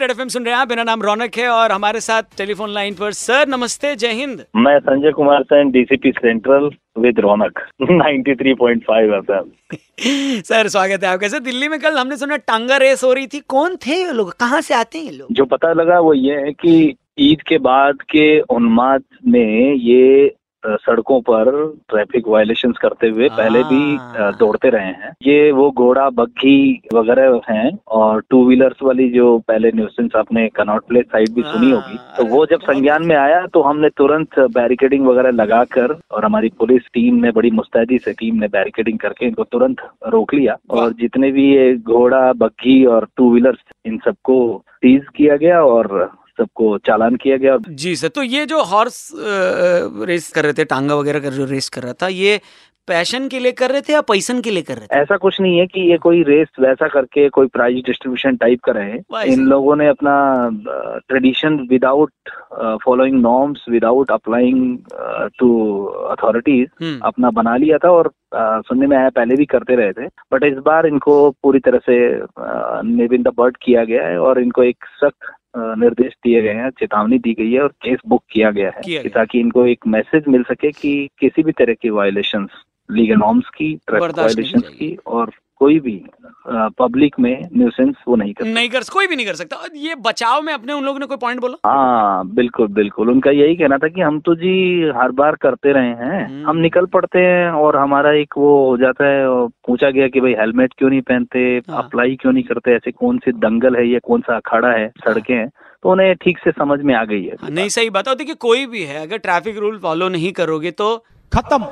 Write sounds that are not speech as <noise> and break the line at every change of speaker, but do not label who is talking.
Red FM सुन रहे हैं आप। मेरा नाम रौनक है और हमारे साथ टेलीफोन लाइन पर सर नमस्ते जय हिंद।
मैं Sanjay Kumar Sen DCP central with Raunaq <laughs> 93.5 FM <laughs>
sir स्वागत है आपका। सर दिल्ली में कल हमने सुना टांगा रेस हो रही थी। कौन थे ये लोग? कहाँ से आते हैं ये लोग?
जो पता लगा वो ये है कि ईद के बाद के उन्माद में ये सड़कों पर ट्रैफ़िक वायलेशंस करते हुए पहले भी दौड़ते रहे हैं। ये वो घोड़ा बग्घी वगैरह हैं और टू व्हीलर्स वाली जो पहले न्यूसेंस आपने कनॉट प्लेस साइड भी सुनी होगी।
हाँ,
तो वो जब संज्ञान में आया तो हमने तुरंत बैरिकेडिंग वगैरह लगाकर और हमारी पुलिस टीम ने बड़ी मुस्तैदी से टीम ने बैरिकेडिंग करके इनको तुरंत रोक लिया और जितने भी ये घोड़ा बग्घी और टू व्हीलर्स इन सबको सीज किया गया और सबको चालान किया गया
जी सर तो ये जो हॉर्स रेस कर रहे थे टांगा वगैरह कर जो रेस कर रहा था ये पैशन के लिए कर रहे थे या पैसन के लिए कर रहे थे?
ऐसा कुछ नहीं है कि ये कोई रेस वैसा करके कोई प्राइज डिस्ट्रीब्यूशन टाइप का रहे।
वाह,
इन लोगों ने अपना tradition without following norms without applying to authorities अपना बना लिया था और अ, सुनने में आया पहले भी करते रहे थे। बट इस बार इनको पूरी तरह से निव इन द बर्ड किया गया है और इनको एक सख्त निर्देश दिए गए हैं चेतावनी दी गई है और केस बुक किया गया है
किया गया।
ताकि इनको एक मैसेज मिल सके कि किसी भी तरह की वायोलेशन लीगल नॉर्म्स की ट्रैफ़िक
की
की और कोई भी पब्लिक में न्यूसेंस वो नहीं कर
नहीं कर कोई भी नहीं कर सकता। और ये बचाव में अपने उन लोगों ने कोई पॉइंट बोला?
हाँ बिल्कुल बिल्कुल। उनका यही कहना था कि हम तो जी हर बार करते रहे हैं।
हम्म।
हम निकल पड़ते हैं और हमारा एक वो हो जाता है पूछा गया कि भाई हेलमेट क्यों नहीं पहनते?
हाँ।
अप्लाई क्यों नहीं करते? ऐसे कौन सी दंगल है या कौन सा अखाड़ा है? सड़कें हैं। तो उन्हें ठीक से समझ में आ गई है।
हाँ, नहीं सही बात होती देखिए कोई भी है अगर ट्रैफ़िक रूल फॉलो नहीं करोगे तो
खत्म।